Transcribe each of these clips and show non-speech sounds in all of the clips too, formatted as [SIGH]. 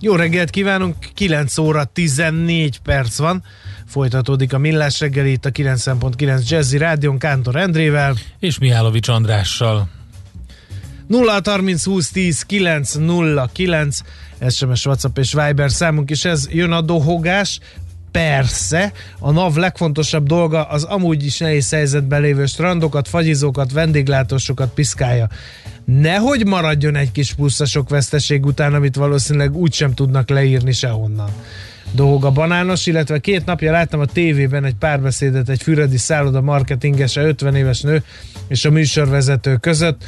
Jó reggelt kívánunk, 9 óra 14 perc van. Folytatódik a Millás reggeli itt a 90.9 Jazzy Rádion Kántor Endrével. És Mihálovics Andrással. 0 30 20 10 9 0 9 SMS, WhatsApp és Viber számunk is ez jön a dohogás. Persze, a NAV legfontosabb dolga az amúgy is nehéz helyzetben lévő strandokat, fagyizókat, vendéglátósokat piszkálja. Nehogy maradjon egy kis plusz a sok veszteség után, amit valószínűleg úgysem tudnak leírni sehonnan. Dolga banános, illetve két napja láttam a tévében egy párbeszédet egy füredi szálloda marketingese 50 éves nő és a műsorvezető között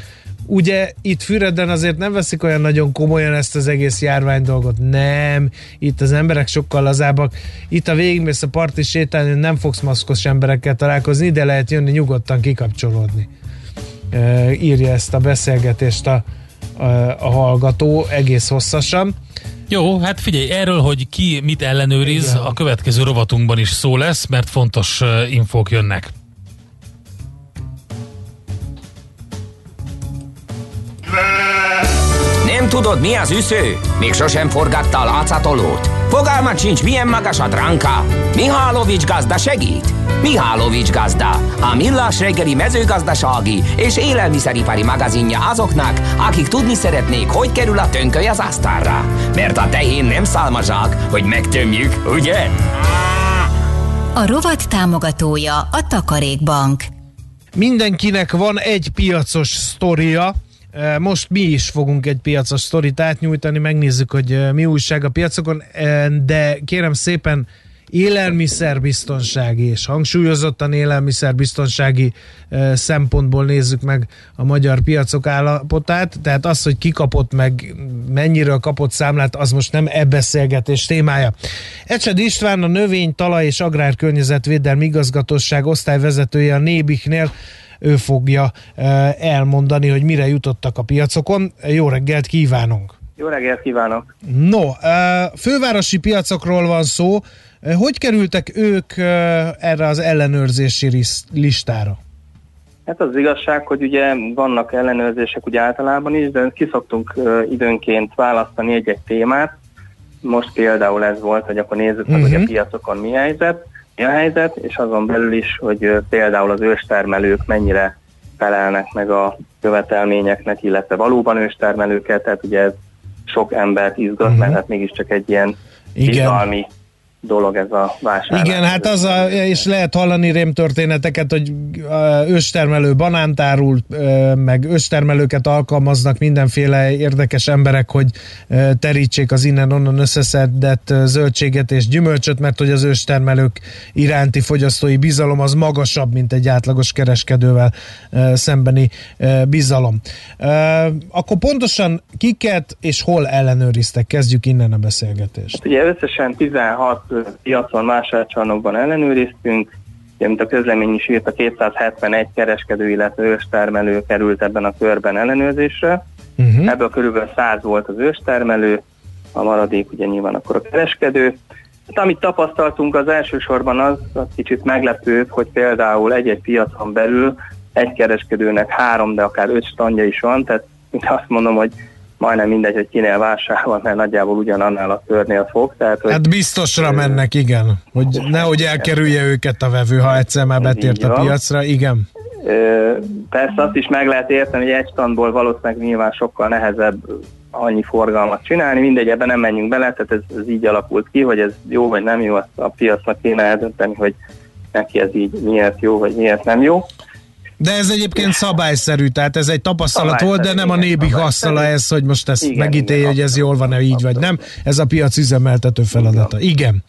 ugye itt Füreden azért nem veszik olyan nagyon komolyan ezt az egész járvány dolgot. Nem, itt az emberek sokkal lazábbak. Itt a végigmész a parti sétálni, nem fogsz maszkos emberekkel találkozni, de lehet jönni nyugodtan kikapcsolódni. Írja ezt a beszélgetést a, a, a hallgató egész hosszasan. Jó, hát figyelj, erről, hogy ki mit ellenőriz, Igen. a következő rovatunkban is szó lesz, mert fontos infók jönnek. tudod, mi az üsző? Még sosem forgatta a látszatolót? Fogalmat sincs, milyen magas a dránka? Mihálovics gazda segít? Mihálovics gazda, a millás reggeli mezőgazdasági és élelmiszeripari magazinja azoknak, akik tudni szeretnék, hogy kerül a tönköly az asztalra. Mert a tehén nem szálmazsák, hogy megtömjük, ugye? A rovat támogatója a Takarékbank. Mindenkinek van egy piacos sztoria, most mi is fogunk egy piacos sztorit átnyújtani, megnézzük, hogy mi újság a piacokon, de kérem szépen élelmiszerbiztonsági és hangsúlyozottan élelmiszerbiztonsági szempontból nézzük meg a magyar piacok állapotát, tehát az, hogy ki kapott meg, mennyiről kapott számlát, az most nem e beszélgetés témája. Ecsed István a növény, talaj és agrárkörnyezetvédelmi igazgatóság osztályvezetője a Nébiknél ő fogja elmondani, hogy mire jutottak a piacokon. Jó reggelt kívánunk! Jó reggelt kívánok! No, fővárosi piacokról van szó. Hogy kerültek ők erre az ellenőrzési listára? Hát az igazság, hogy ugye vannak ellenőrzések ugye általában is, de kiszoktunk időnként választani egy-egy témát. Most például ez volt, hogy akkor nézzük meg, uh-huh. hogy a mhm. piacokon mi helyzet mi a helyzet, és azon belül is, hogy például az őstermelők mennyire felelnek meg a követelményeknek, illetve valóban őstermelőket, tehát ugye ez sok embert izgat, uh-huh. mert hát mégiscsak egy ilyen Igen. bizalmi dolog ez a vásárlás. Igen, hát az a, és lehet hallani rémtörténeteket, hogy őstermelő banántárul, meg őstermelőket alkalmaznak mindenféle érdekes emberek, hogy terítsék az innen-onnan összeszedett zöldséget és gyümölcsöt, mert hogy az őstermelők iránti fogyasztói bizalom az magasabb, mint egy átlagos kereskedővel szembeni bizalom. Akkor pontosan kiket és hol ellenőriztek? Kezdjük innen a beszélgetést. Ugye összesen 16 piacon, vásárcsarnokban ellenőriztünk, ugye, mint a közlemény is írt, a 271 kereskedő, illetve őstermelő került ebben a körben ellenőrzésre. Uh-huh. Ebből körülbelül 100 volt az őstermelő, a maradék ugye nyilván akkor a kereskedő. Hát, amit tapasztaltunk az elsősorban az, az kicsit meglepő, hogy például egy-egy piacon belül egy kereskedőnek három, de akár öt standja is van, tehát azt mondom, hogy majdnem mindegy, hogy kinél vásárol, mert nagyjából ugyanannál a körnél fog. Tehát, hogy, hát biztosra ö, mennek, igen, hogy nehogy elkerülje őket a vevő, ha egyszer már betért a piacra, igen. Ö, persze azt is meg lehet érteni, hogy egy standból valószínűleg nyilván sokkal nehezebb annyi forgalmat csinálni, mindegy, ebben nem menjünk bele, tehát ez, ez így alakult ki, hogy ez jó vagy nem jó, azt a piacnak kéne eldönteni, hogy neki ez így miért jó, vagy miért nem jó. De ez egyébként szabályszerű, tehát ez egy tapasztalat volt, de nem a nébi használa ez, hogy most ezt igen, megítélje, hogy ez jól van-e így vagy nem. Ez a piac üzemeltető feladata. Igen.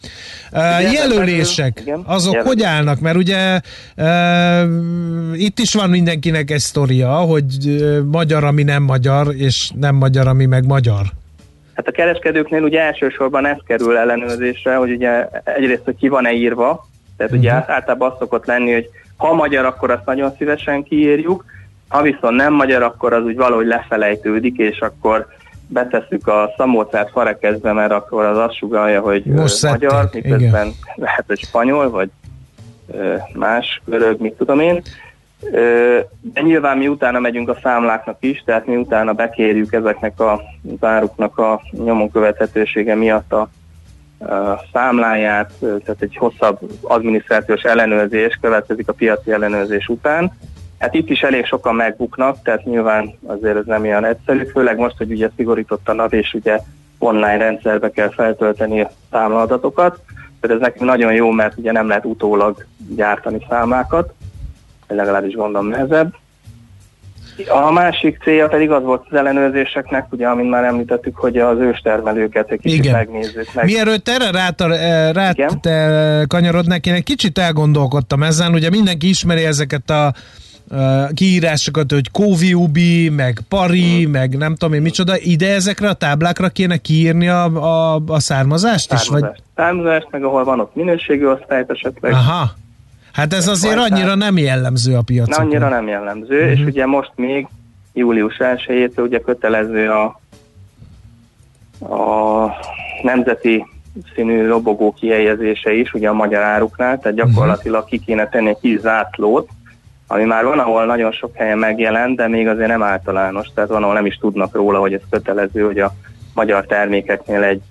Uh, jelölések, azok jelölés. hogy állnak? Mert ugye uh, itt is van mindenkinek egy sztoria, hogy uh, magyar, ami nem magyar, és nem magyar, ami meg magyar. Hát a kereskedőknél ugye elsősorban ez kerül ellenőrzésre, hogy ugye egyrészt, hogy ki van-e írva, tehát uh-huh. ugye mhm. általában az szokott lenni, hogy ha magyar, akkor azt nagyon szívesen kiírjuk, ha viszont nem magyar, akkor az úgy valahogy lefelejtődik, és akkor betesszük a szamócát farekezbe, mert akkor az azt sugalja, hogy Most magyar, miközben lehet, hogy spanyol, vagy más görög, mit tudom én. De nyilván mi utána megyünk a számláknak is, tehát mi utána bekérjük ezeknek a záruknak a nyomon követhetősége miatt a számláját, tehát egy hosszabb adminisztrációs ellenőrzés következik a piaci ellenőrzés után. Hát itt is elég sokan megbuknak, tehát nyilván azért ez nem ilyen egyszerű, főleg most, hogy ugye szigorított a NAV, és ugye online rendszerbe kell feltölteni a számlaadatokat. Tehát ez nekünk nagyon jó, mert ugye nem lehet utólag gyártani számlákat, legalábbis gondolom nehezebb. A másik célja pedig az volt az ellenőrzéseknek, ugye, amint már említettük, hogy az őstermelőket egy kicsit Igen. megnézzük meg. Mielőtt erre rát, rát te kanyarodnak, én egy kicsit elgondolkodtam ezen, ugye mindenki ismeri ezeket a kiírásokat, hogy Koviubi, meg Pari, hmm. meg nem tudom én micsoda, ide ezekre a táblákra kéne kiírni a, a, a származást, származást is? Vagy? Származást, meg ahol van ott minőségi osztályt esetleg. Aha. Hát ez azért annyira nem jellemző a piacon. Annyira nem jellemző, uh-huh. és mhm. ugye most még július 1 ugye kötelező a, a nemzeti színű robogó kihelyezése is, ugye a magyar áruknál, tehát gyakorlatilag ki kéne tenni egy kis zátlót, ami már van, ahol nagyon sok helyen megjelent, de még azért nem általános, tehát van, ahol nem is tudnak róla, hogy ez kötelező, hogy a magyar termékeknél egy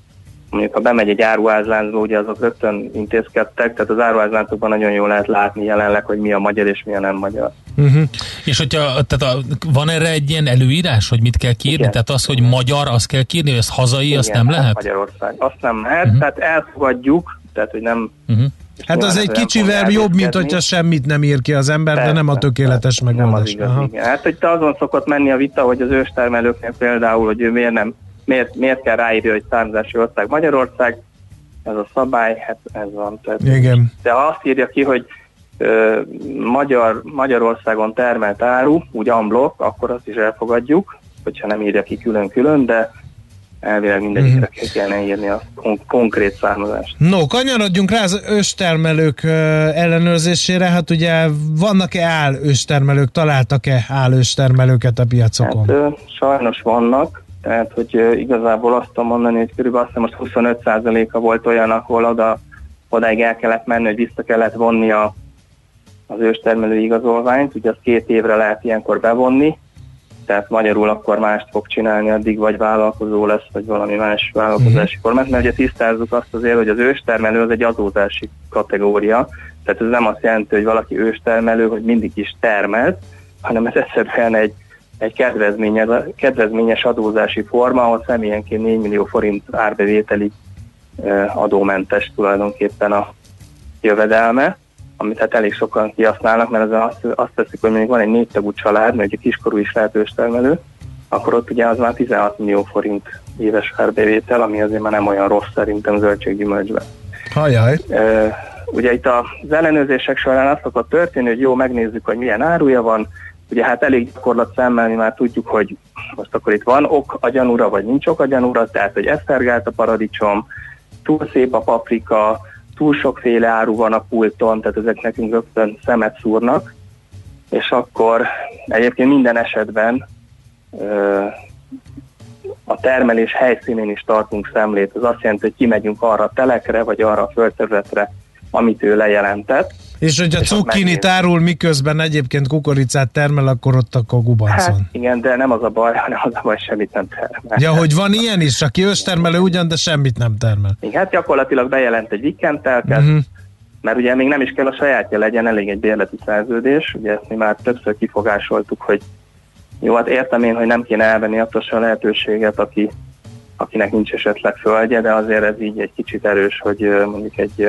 mondjuk ha bemegy egy áruházláncba, ugye azok rögtön intézkedtek, tehát az áruházláncokban nagyon jól lehet látni jelenleg, hogy mi a magyar és mi a nem magyar. Uh-huh. És hogyha tehát a, van erre egy ilyen előírás, hogy mit kell kiírni? Igen. Tehát az, hogy magyar, azt kell kiírni, hogy ez hazai, Igen, azt nem hát lehet? Magyarország, azt nem lehet, uh-huh. tehát elfogadjuk, tehát hogy nem uh-huh. Hát az egy kicsivel jobb, mint hogyha semmit nem ír ki az ember, persze, de nem a tökéletes persze, megoldás. Nem az igaz, igen. Hát, hogy te azon szokott menni a vita, hogy az őstermelőknél például, hogy ő miért nem, miért, miért kell ráírni, hogy származási ország Magyarország, ez a szabály, hát ez van. Tehát, igen. De ha azt írja ki, hogy ö, Magyar, Magyarországon termelt áru, úgy amblok, akkor azt is elfogadjuk, hogyha nem írja ki külön-külön, de elvileg mindegyikre mm-hmm. kellene írni a kon- konkrét származást. No, kanyarodjunk rá az őstermelők ellenőrzésére. Hát ugye vannak-e áll őstermelők, találtak-e áll őstermelőket a piacokon? Hát, sajnos vannak, tehát hogy igazából azt tudom mondani, hogy körülbelül azt most 25%-a volt olyan, ahol oda, odáig el kellett menni, hogy vissza kellett vonni a, az őstermelő igazolványt, ugye az két évre lehet ilyenkor bevonni, tehát magyarul akkor mást fog csinálni, addig vagy vállalkozó lesz, vagy valami más vállalkozási mm. formát, mert ugye tisztázzuk azt azért, hogy az őstermelő az egy adózási kategória, tehát ez nem azt jelenti, hogy valaki őstermelő, hogy mindig is termelt, hanem ez egyszerűen egy, egy kedvezményes, kedvezményes adózási forma, ahol személyenként 4 millió forint árbevételi adómentes tulajdonképpen a jövedelme amit hát elég sokan kihasználnak, mert az azt, azt teszik, hogy mondjuk van egy négy tagú család, mert egy kiskorú is lehetős termelő, akkor ott ugye az már 16 millió forint éves árbevétel, ami azért már nem olyan rossz szerintem zöldséggyümölcsben. Hajjaj. Ugye itt az ellenőrzések során azt szokott történni, hogy jó, megnézzük, hogy milyen áruja van, ugye hát elég gyakorlat szemmel, mi már tudjuk, hogy most akkor itt van ok a gyanúra, vagy nincs ok a gyanúra, tehát hogy esztergált a paradicsom, túl szép a paprika, túl sokféle áru van a pulton, tehát ezek nekünk rögtön szemet szúrnak, és akkor egyébként minden esetben ö, a termelés helyszínén is tartunk szemlét. Ez azt jelenti, hogy kimegyünk arra a telekre, vagy arra a földterületre, amit ő lejelentett. És hogy a cukkini tárul, miközben egyébként kukoricát termel, akkor ott a gubancon. Hát igen, de nem az a baj, [LAUGHS] hanem az a baj, semmit nem termel. Ja, hogy van ilyen is, aki őstermelő ugyan, de semmit nem termel. Igen, hát gyakorlatilag bejelent egy vikentelket, uh-huh. mert ugye még nem is kell a sajátja legyen, elég egy bérleti szerződés, ugye ezt mi már többször kifogásoltuk, hogy jó, hát értem én, hogy nem kéne elvenni attól a lehetőséget, aki, akinek nincs esetleg földje, de azért ez így egy kicsit erős, hogy mondjuk egy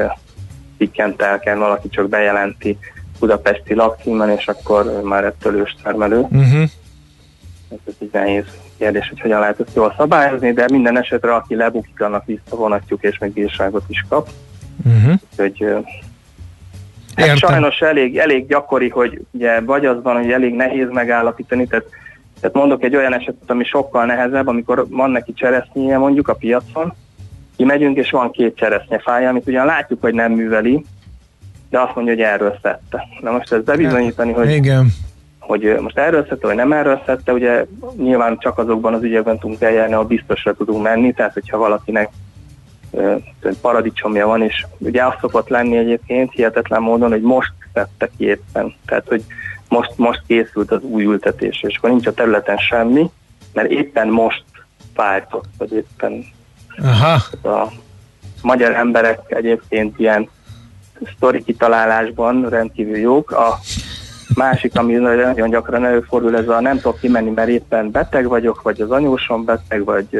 pikkentelken valaki csak bejelenti budapesti lakcímen, és akkor már ettől őstermelő. Uh-huh. Ez egy nehéz kérdés, hogy hogyan lehet ezt jól szabályozni, de minden esetre, aki lebukik, annak visszavonatjuk, és még bírságot is kap. Uh-huh. Úgyhogy Hát sajnos elég, elég gyakori, hogy ugye vagy az van, hogy elég nehéz megállapítani, tehát Tehát mondok egy olyan esetet, ami sokkal nehezebb, amikor van neki cseresznyéje mondjuk a piacon, kimegyünk, és van két cseresznyefája, amit ugyan látjuk, hogy nem műveli, de azt mondja, hogy erről szedte. Na most ezt bebizonyítani, hogy, Igen. hogy most erről szedte, vagy nem erről szedte, ugye nyilván csak azokban az ügyekben tudunk eljárni, ahol biztosra tudunk menni, tehát hogyha valakinek paradicsomja van, és ugye azt szokott lenni egyébként hihetetlen módon, hogy most szedte ki éppen. Tehát, hogy most, most készült az új ültetés, és akkor nincs a területen semmi, mert éppen most fájtott, vagy éppen Aha. a magyar emberek egyébként ilyen sztori kitalálásban rendkívül jók. A másik, ami nagyon gyakran előfordul, ez a nem tudok kimenni, mert éppen beteg vagyok, vagy az anyósom beteg, vagy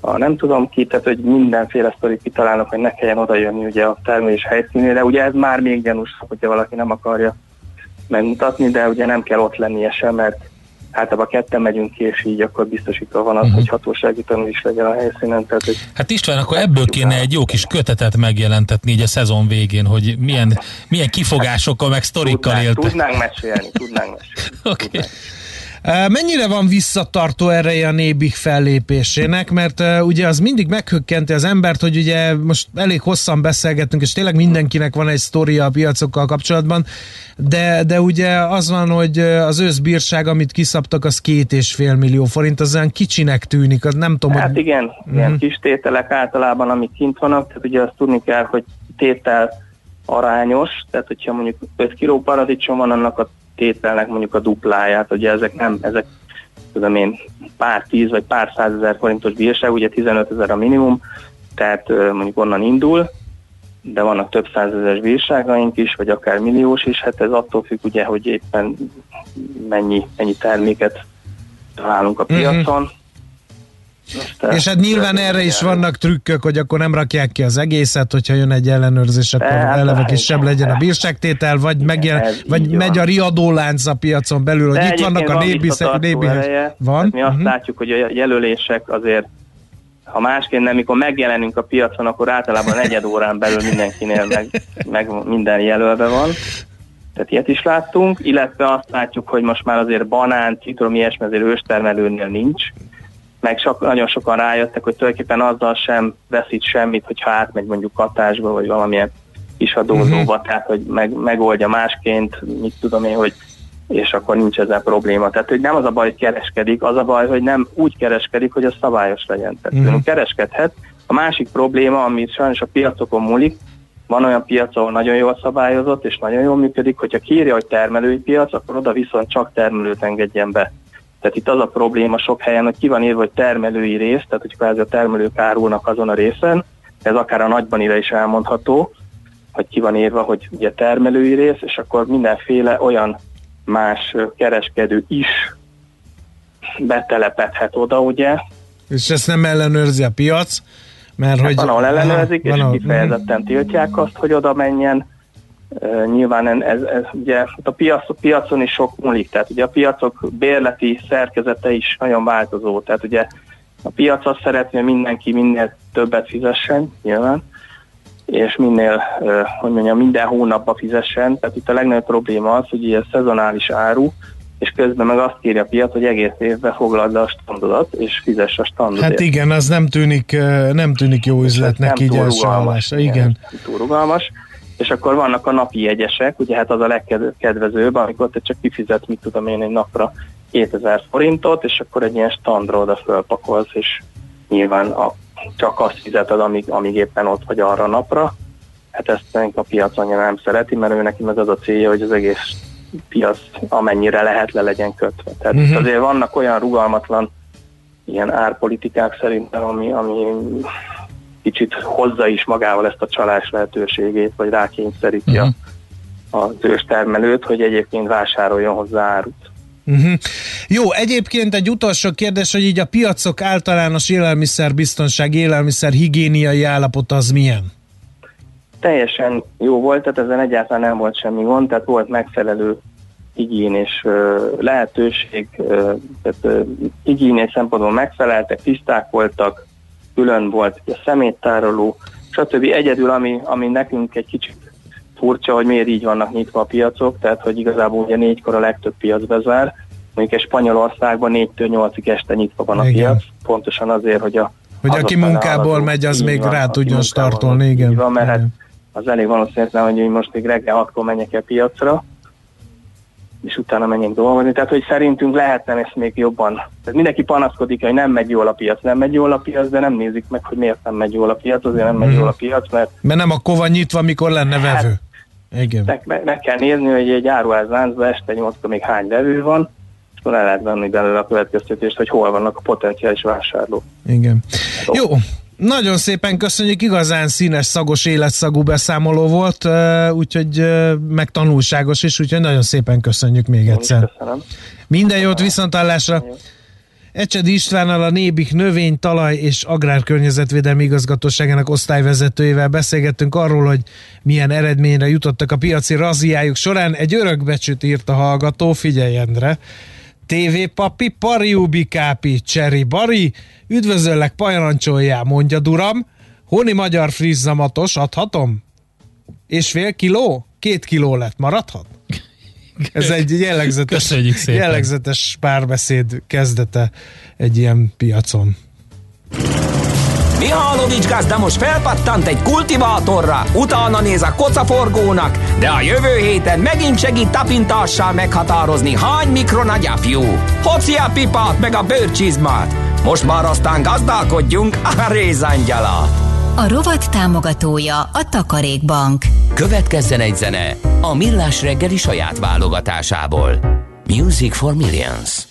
a nem tudom ki, tehát hogy mindenféle sztorit kitalálnak, hogy ne kelljen oda jönni ugye a termelés helyszínére. Ugye ez már még gyanúsabb, hogyha valaki nem akarja megmutatni, de ugye nem kell ott lennie sem, mert általában ketten megyünk ki, és így akkor biztosítva van az, uh-huh. hogy hatósági tanul is legyen a helyszínen. Tehát, hogy Hát István, akkor ebből kéne egy jó kis kötetet megjelentetni így a szezon végén, hogy milyen, milyen kifogásokkal, meg sztorikkal tudnánk, éltek. tudnánk mesélni, tudnánk mesélni. [LAUGHS] Oké. Tudnánk. Mennyire van visszatartó ereje a Nébik fellépésének, mert ugye az mindig meghökkenti az embert, hogy ugye most elég hosszan beszélgettünk, és tényleg mindenkinek van egy sztoria a piacokkal kapcsolatban, de, de ugye az van, hogy az őszbírság, amit kiszabtak, az két és fél millió forint, az olyan kicsinek tűnik, az nem tudom, Hát hogy... igen, ilyen kis tételek általában, amik kint vannak, tehát ugye azt tudni kell, hogy tétel arányos, tehát hogyha mondjuk 5 kg paradicsom van, annak a tételnek mondjuk a dupláját, ugye ezek nem, ezek tudom én, pár tíz vagy pár százezer forintos bírság, ugye 15 ezer a minimum, tehát mondjuk onnan indul, de vannak több százezeres bírságaink is, vagy akár milliós is, hát ez attól függ ugye, hogy éppen mennyi, mennyi terméket találunk a piacon. Uh-huh. És hát nyilván erre is vannak trükkök, hogy akkor nem rakják ki az egészet, hogyha jön egy ellenőrzés, akkor Hát, eleve kisebb legyen a bírságtétel, vagy, megjel, vagy megy van. a riadólánc a piacon belül, hogy De itt vannak egyébként a van nébi, van. Tehát Mi azt Mhm. látjuk, hogy a jelölések azért, ha másként nem, mikor megjelenünk a piacon, akkor általában negyed órán belül mindenkinél meg, meg minden jelölve van. Tehát ilyet is láttunk, illetve azt látjuk, hogy most már azért banán, citrom, ilyesmi azért őstermelőnél nincs, meg sok, nagyon sokan rájöttek, hogy tulajdonképpen azzal sem veszít semmit, hogyha átmegy mondjuk katásba, vagy valamilyen kis adózóba, uh-huh. tehát hogy meg, megoldja másként, mit tudom én, hogy és akkor nincs ezzel probléma. Tehát, hogy nem az a baj, hogy kereskedik, az a baj, hogy nem úgy kereskedik, hogy az szabályos legyen. Tehát uh-huh. kereskedhet. A másik probléma, ami sajnos a piacokon múlik, van olyan piac, ahol nagyon jól szabályozott, és nagyon jól működik, hogyha kiírja, hogy termelői piac, akkor oda viszont csak termelőt engedjen be. Tehát itt az a probléma sok helyen, hogy ki van írva, hogy termelői rész, tehát hogy kvázi a termelők árulnak azon a részen, ez akár a nagybanira is elmondható, hogy ki van írva, hogy ugye termelői rész, és akkor mindenféle olyan más kereskedő is betelepedhet oda, ugye. És ezt nem ellenőrzi a piac, mert hogy... Hát van, ahol ellenőrzik, Aha, és van, ahol- kifejezetten tiltják azt, hogy oda menjen. Nyilván ez, ez ugye a, piac, a piacon is sok múlik, tehát ugye a piacok bérleti szerkezete is nagyon változó, tehát ugye a piac azt szeretné, hogy mindenki minél többet fizessen, nyilván, és minél, hogy mondjam, minden hónapba fizessen, tehát itt a legnagyobb probléma az, hogy ilyen szezonális áru, és közben meg azt kéri a piac, hogy egész évben foglald a standodat, és fizess a standodért. Hát igen, az nem tűnik, nem tűnik jó üzletnek így hallásra. Igen. nem túl rugalmas. És akkor vannak a napi jegyesek, ugye hát az a legkedvezőbb, amikor te csak kifizet, mit tudom én, egy napra 2000 forintot, és akkor egy ilyen standra oda fölpakolsz, és nyilván a, csak azt fizeted, amíg, amíg éppen ott vagy arra napra. Hát ezt a piac annyira nem szereti, mert ő neki meg az a célja, hogy az egész piac amennyire lehet le legyen kötve. Tehát uh-huh. azért vannak olyan rugalmatlan ilyen árpolitikák szerintem, ami, ami kicsit hozza is magával ezt a csalás lehetőségét, vagy rákényszeríti Mhm. uh-huh. az őstermelőt, hogy egyébként vásároljon hozzá árut. Uh-huh. Jó, egyébként egy utolsó kérdés, hogy így a piacok általános élelmiszerbiztonság, élelmiszer higiéniai állapot az milyen? Teljesen jó volt, tehát ezen egyáltalán nem volt semmi gond, tehát volt megfelelő higiénés ö, lehetőség, tehát ö, higiénés szempontból megfeleltek, tiszták voltak, külön volt a szeméttároló, stb. Egyedül, ami, ami nekünk egy kicsit furcsa, hogy miért így vannak nyitva a piacok, tehát hogy igazából ugye négykor a legtöbb piac bezár, mondjuk egy Spanyolországban 4-től 8-ig este nyitva van a igen. piac, pontosan azért, hogy a hogy aki munkából megy, az még van, rá tudjon startolni, igen. Így van, mert igen. az elég valószínűleg, hogy most még reggel 6-kor menjek el piacra, és utána menjünk dolgozni. Tehát, hogy szerintünk lehetne ezt még jobban. Tehát mindenki panaszkodik, hogy nem megy jól a piac, nem megy jól a piac, de nem nézik meg, hogy miért nem megy jól a piac, azért nem megy hmm. jól a piac, mert... Mert nem akkor van nyitva, mikor lenne hát, vevő. Igen. Meg, meg, kell nézni, hogy egy áruházláncban este 8 még hány vevő van, és akkor el lehet venni belőle a következtetést, hogy hol vannak a potenciális vásárlók. Igen. Jó, nagyon szépen köszönjük, igazán színes, szagos életszagú beszámoló volt, úgyhogy meg tanulságos is, úgyhogy nagyon szépen köszönjük még egyszer. Köszönöm. Minden jót viszontállásra! Ecsedi Istvánnal a Nébik növény, talaj és agrárkörnyezetvédelmi igazgatóságának osztályvezetőjével beszélgettünk arról, hogy milyen eredményre jutottak a piaci raziájuk során. Egy örökbecsüt írt a hallgató, figyelj Endre! TV papi, pariubi kápi, cseri bari, üdvözöllek, pajarancsoljá, mondja duram, honi magyar frizzamatos, adhatom? És fél kiló? Két kiló lett, maradhat? Ez egy jellegzetes, jellegzetes párbeszéd kezdete egy ilyen piacon. Mihálovics gazda most felpattant egy kultivátorra, utána néz a kocaforgónak, de a jövő héten megint segít tapintással meghatározni, hány mikron a gyapjú. Hoci a pipát meg a bőrcsizmát. Most már aztán gazdálkodjunk a rézangyala. A rovat támogatója a Takarékbank. Következzen egy zene a Millás reggeli saját válogatásából. Music for Millions.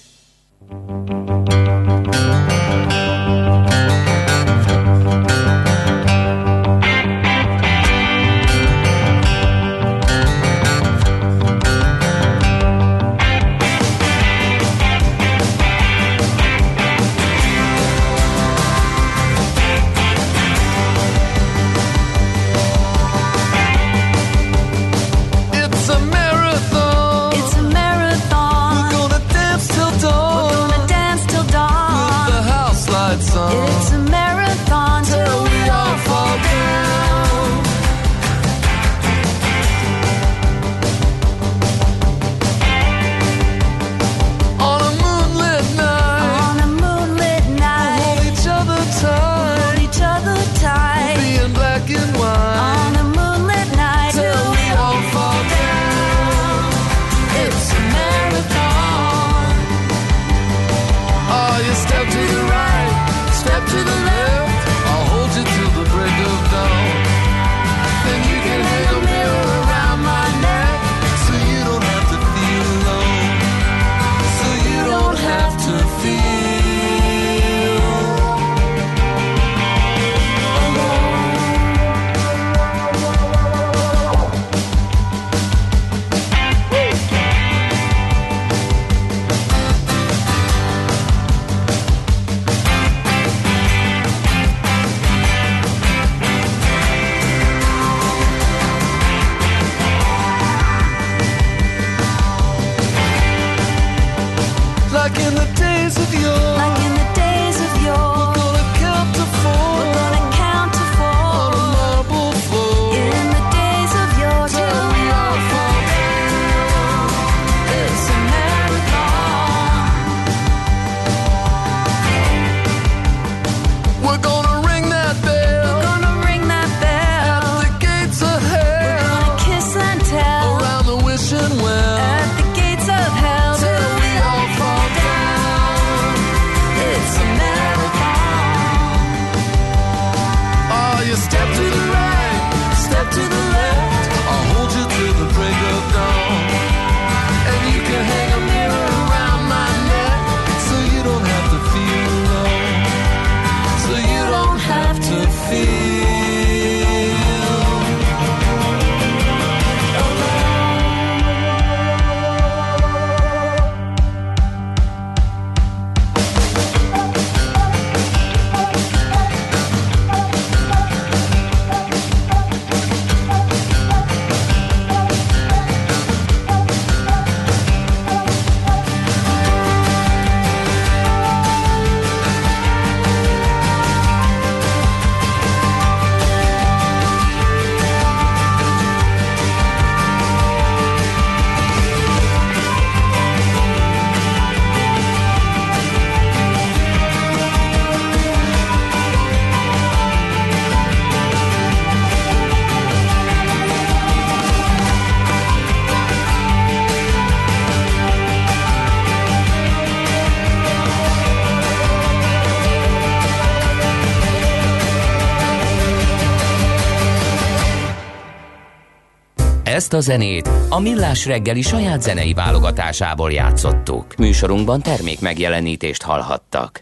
Ezt a zenét a Millás reggeli saját zenei válogatásából játszottuk. Műsorunkban termék megjelenítést hallhattak.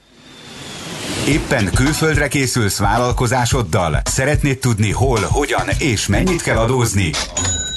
Éppen külföldre készülsz vállalkozásoddal? Szeretnéd tudni hol, hogyan és mennyit kell adózni?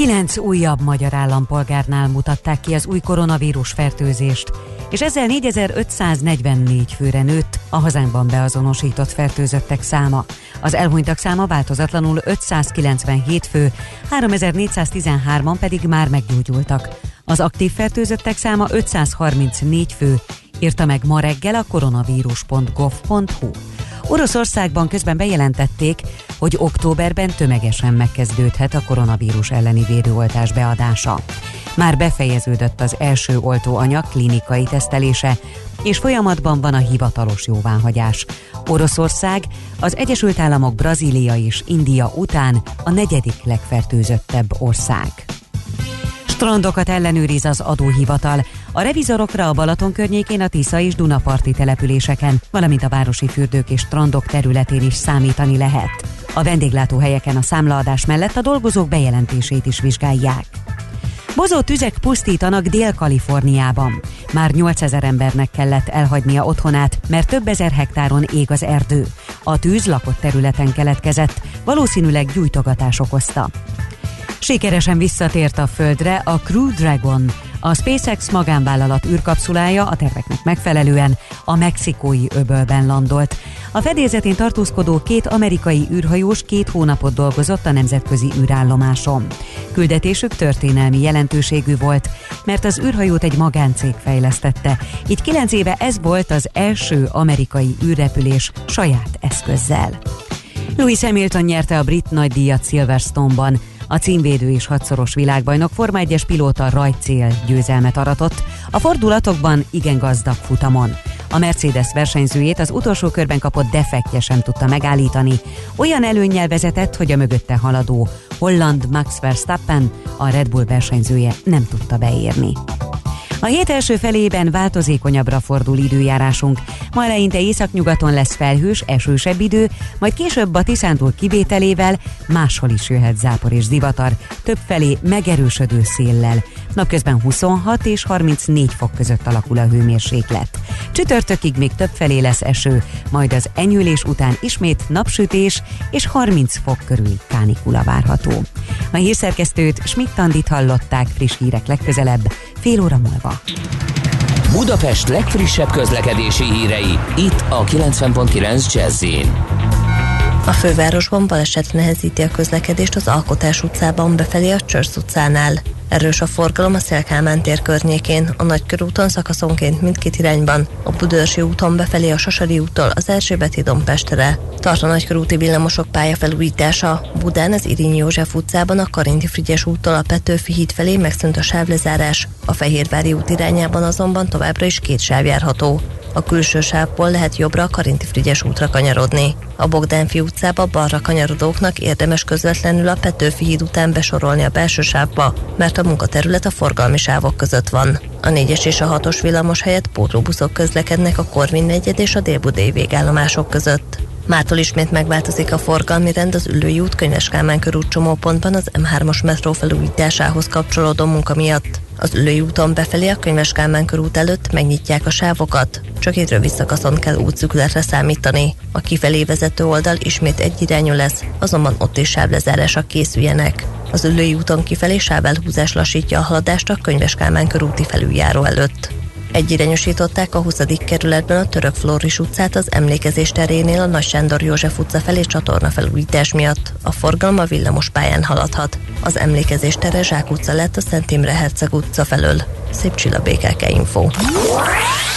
Kilenc újabb magyar állampolgárnál mutatták ki az új koronavírus fertőzést, és ezzel 4544 főre nőtt a hazánkban beazonosított fertőzöttek száma. Az elhunytak száma változatlanul 597 fő, 3413-an pedig már meggyógyultak. Az aktív fertőzöttek száma 534 fő, írta meg ma reggel a koronavírus.gov.hu. Oroszországban közben bejelentették, hogy októberben tömegesen megkezdődhet a koronavírus elleni védőoltás beadása. Már befejeződött az első oltóanyag klinikai tesztelése, és folyamatban van a hivatalos jóváhagyás. Oroszország az Egyesült Államok, Brazília és India után a negyedik legfertőzöttebb ország. Strandokat ellenőriz az adóhivatal. A revizorokra a Balaton környékén, a Tisza és Dunaparti településeken, valamint a városi fürdők és strandok területén is számítani lehet. A vendéglátóhelyeken a számlaadás mellett a dolgozók bejelentését is vizsgálják. Bozó tüzek pusztítanak Dél-Kaliforniában. Már 8000 embernek kellett elhagynia otthonát, mert több ezer hektáron ég az erdő. A tűz lakott területen keletkezett, valószínűleg gyújtogatás okozta. Sikeresen visszatért a Földre a Crew Dragon, a SpaceX magánvállalat űrkapszulája a terveknek megfelelően a mexikói öbölben landolt. A fedélzetén tartózkodó két amerikai űrhajós két hónapot dolgozott a nemzetközi űrállomáson. Küldetésük történelmi jelentőségű volt, mert az űrhajót egy magáncég fejlesztette. Így kilenc éve ez volt az első amerikai űrrepülés saját eszközzel. Louis Hamilton nyerte a brit nagydíjat Silverstone-ban. A címvédő és hatszoros világbajnok Forma 1-es pilóta rajcél győzelmet aratott, a fordulatokban igen gazdag futamon. A Mercedes versenyzőjét az utolsó körben kapott defektje sem tudta megállítani. Olyan előnnyel vezetett, hogy a mögötte haladó holland Max Verstappen, a Red Bull versenyzője nem tudta beérni. A hét első felében változékonyabbra fordul időjárásunk. Ma eleinte északnyugaton lesz felhős, esősebb idő, majd később a Tiszántúl kivételével máshol is jöhet zápor és zivatar, több felé megerősödő széllel. Napközben 26 és 34 fok között alakul a hőmérséklet. Csütörtökig még több felé lesz eső, majd az enyülés után ismét napsütés és 30 fok körül kánikula várható. A hírszerkesztőt Schmidt-Tandit hallották friss hírek legközelebb, fél óra múlva. Budapest legfrissebb közlekedési hírei, itt a 90.9 jazz a fővárosban baleset nehezíti a közlekedést az Alkotás utcában befelé a Csörsz utcánál. Erős a forgalom a Szélkámán tér környékén, a Nagykörúton szakaszonként mindkét irányban, a Budörsi úton befelé a Sasari úttól az Erzsébet hídon Pestere. Tart a Nagykörúti villamosok pályafelújítása. Budán az Irinyi József utcában a Karinti Frigyes úttól a Petőfi híd felé megszűnt a sávlezárás. A Fehérvári út irányában azonban továbbra is két sáv járható. A külső sávból lehet jobbra a Karinti Frigyes útra kanyarodni. A Bogdánfi utcába balra kanyarodóknak érdemes közvetlenül a Petőfi híd után besorolni a belső sávba, mert a munkaterület a forgalmi sávok között van. A 4-es és a 6-os villamos helyett pótlóbuszok közlekednek a Korvin negyed és a Délbudai végállomások között. Mától ismét megváltozik a forgalmi rend az Ülői út Könyves Kálmán körút csomópontban az M3-as metró felújításához kapcsolódó munka miatt. Az Ülői úton befelé a Könyves Kálmán körút előtt megnyitják a sávokat, csak egy rövid szakaszon kell útszükletre számítani. A kifelé vezető oldal ismét egyirányú lesz, azonban ott is sávlezárásra készüljenek. Az Ülői úton kifelé sávelhúzás lassítja a haladást a Könyves Kálmán körúti felüljáró előtt. Egyirányosították a 20. kerületben a Török Flóris utcát az emlékezés terénél a Nagy Sándor József utca felé csatorna felújítás miatt. A forgalom a villamos pályán haladhat. Az emlékezés tere Zsák utca lett a Szent Imre Herceg utca felől. Szép csillabékelke info.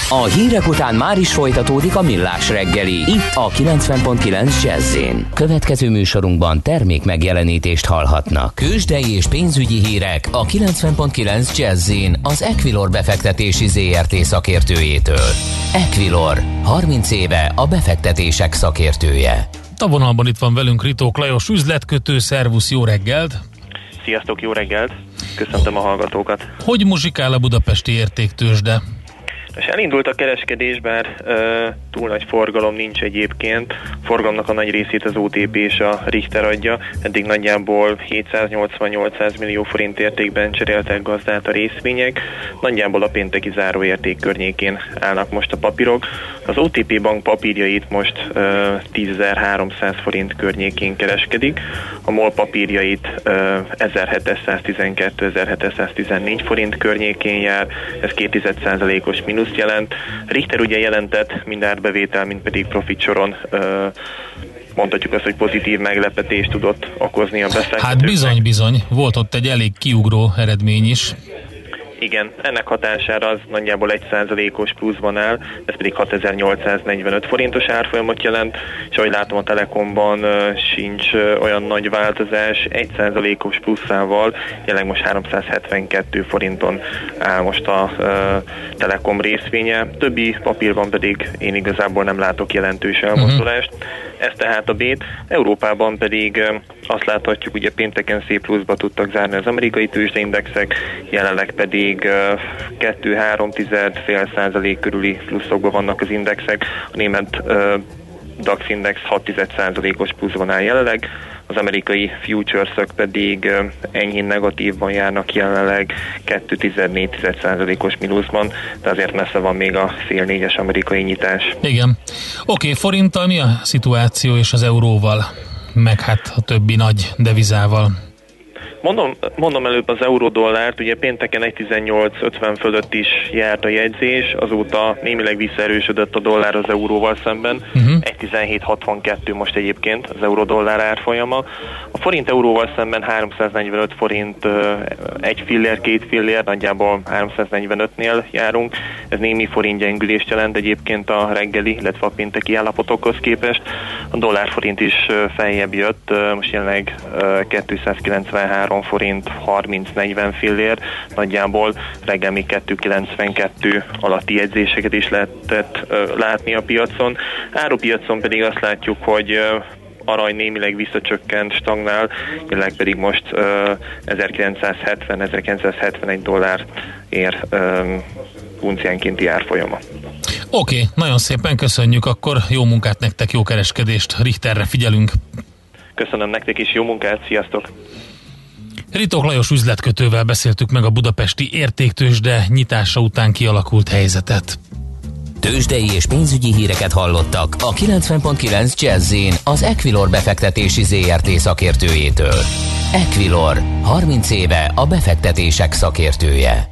A hírek után már is folytatódik a millás reggeli, itt a 90.9 jazz Következő műsorunkban termék megjelenítést hallhatnak. Kősdei és pénzügyi hírek a 90.9 jazz az Equilor befektetési ZRT szakértőjétől. Equilor, 30 éve a befektetések szakértője. A vonalban itt van velünk Ritók Lajos üzletkötő, szervusz, jó reggelt! Sziasztok, jó reggelt! Köszöntöm a hallgatókat! Hogy muzsikál a budapesti értéktősde? És elindult a kereskedés, bár ö, túl nagy forgalom nincs egyébként. Forgalomnak a nagy részét az OTP és a Richter adja. Eddig nagyjából 780-800 millió forint értékben cseréltek gazdát a részvények. Nagyjából a pénteki záróérték környékén állnak most a papírok. Az OTP bank papírjait most ö, 10.300 forint környékén kereskedik. A MOL papírjait 1712-1714 forint környékén jár. Ez 2,1%-os mínusz mínuszt jelent. Richter ugye jelentett mind árbevétel, mind pedig profit soron mondhatjuk azt, hogy pozitív meglepetést tudott okozni a befektetőknek. Hát bizony, bizony. Volt ott egy elég kiugró eredmény is. Igen, ennek hatására az nagyjából 1%-os pluszban áll, ez pedig 6845 forintos árfolyamot jelent, és ahogy látom a Telekomban sincs olyan nagy változás, 1%-os pluszával jelenleg most 372 forinton áll most a Telekom részvénye, többi papírban pedig én igazából nem látok jelentős elmozdulást. Uh-huh. Ez tehát a bét. Európában pedig azt láthatjuk, ugye pénteken szép pluszba tudtak zárni az amerikai tőzsdeindexek, jelenleg pedig 2-3 fél százalék körüli pluszokban vannak az indexek. A német DAX index 6 os pluszban áll jelenleg, az amerikai futures pedig enyhén negatívban járnak jelenleg 2,14%-os mínuszban, de azért messze van még a fél négyes amerikai nyitás. Igen. Oké, okay, forinttal mi a szituáció és az euróval, meg hát a többi nagy devizával? Mondom, mondom előbb az euró-dollárt, ugye pénteken 1.18.50 fölött is járt a jegyzés, azóta némileg visszaerősödött a dollár az euróval szemben, uh-huh. 1.17.62 most egyébként az euró-dollár árfolyama. A forint euróval szemben 345 forint egy fillér, két fillér, nagyjából 345-nél járunk. Ez némi forint gyengülést jelent egyébként a reggeli, illetve a pénteki állapotokhoz képest. A dollár forint is feljebb jött, most jelenleg 293 3 forint 30-40 fillér, nagyjából reggel még 2,92 alatti jegyzéseket is lehetett látni a piacon. Árupiacon pedig azt látjuk, hogy arany némileg visszacsökkent, stagnál, jelenleg pedig most uh, 1970-1971 dollár ér um, unciánkénti árfolyama. Oké, okay, nagyon szépen köszönjük, akkor jó munkát nektek, jó kereskedést, Richterre figyelünk. Köszönöm nektek is, jó munkát, sziasztok! Ritok Lajos üzletkötővel beszéltük meg a budapesti értéktősde nyitása után kialakult helyzetet. Tőzsdei és pénzügyi híreket hallottak a 90.9 jazz az Equilor befektetési ZRT szakértőjétől. Equilor, 30 éve a befektetések szakértője.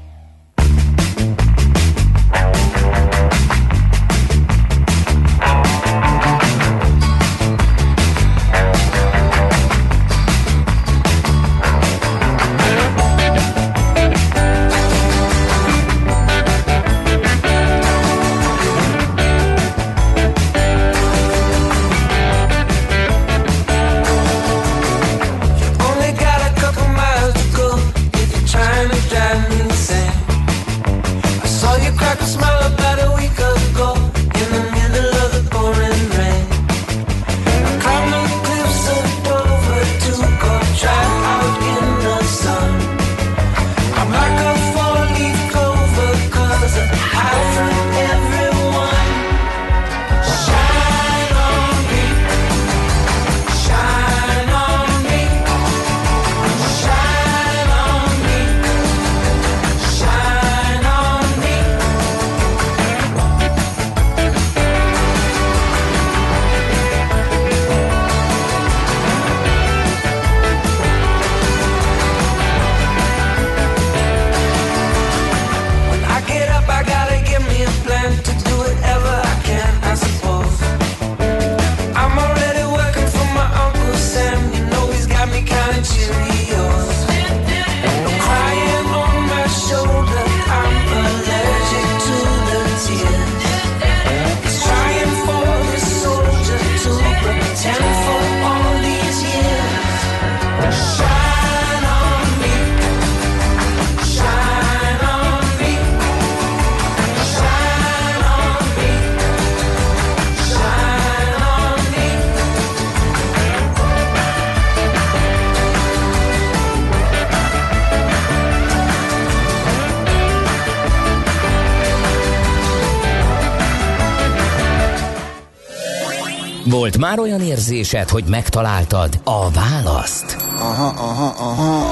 Már olyan érzésed, hogy megtaláltad a választ? Aha, aha, aha.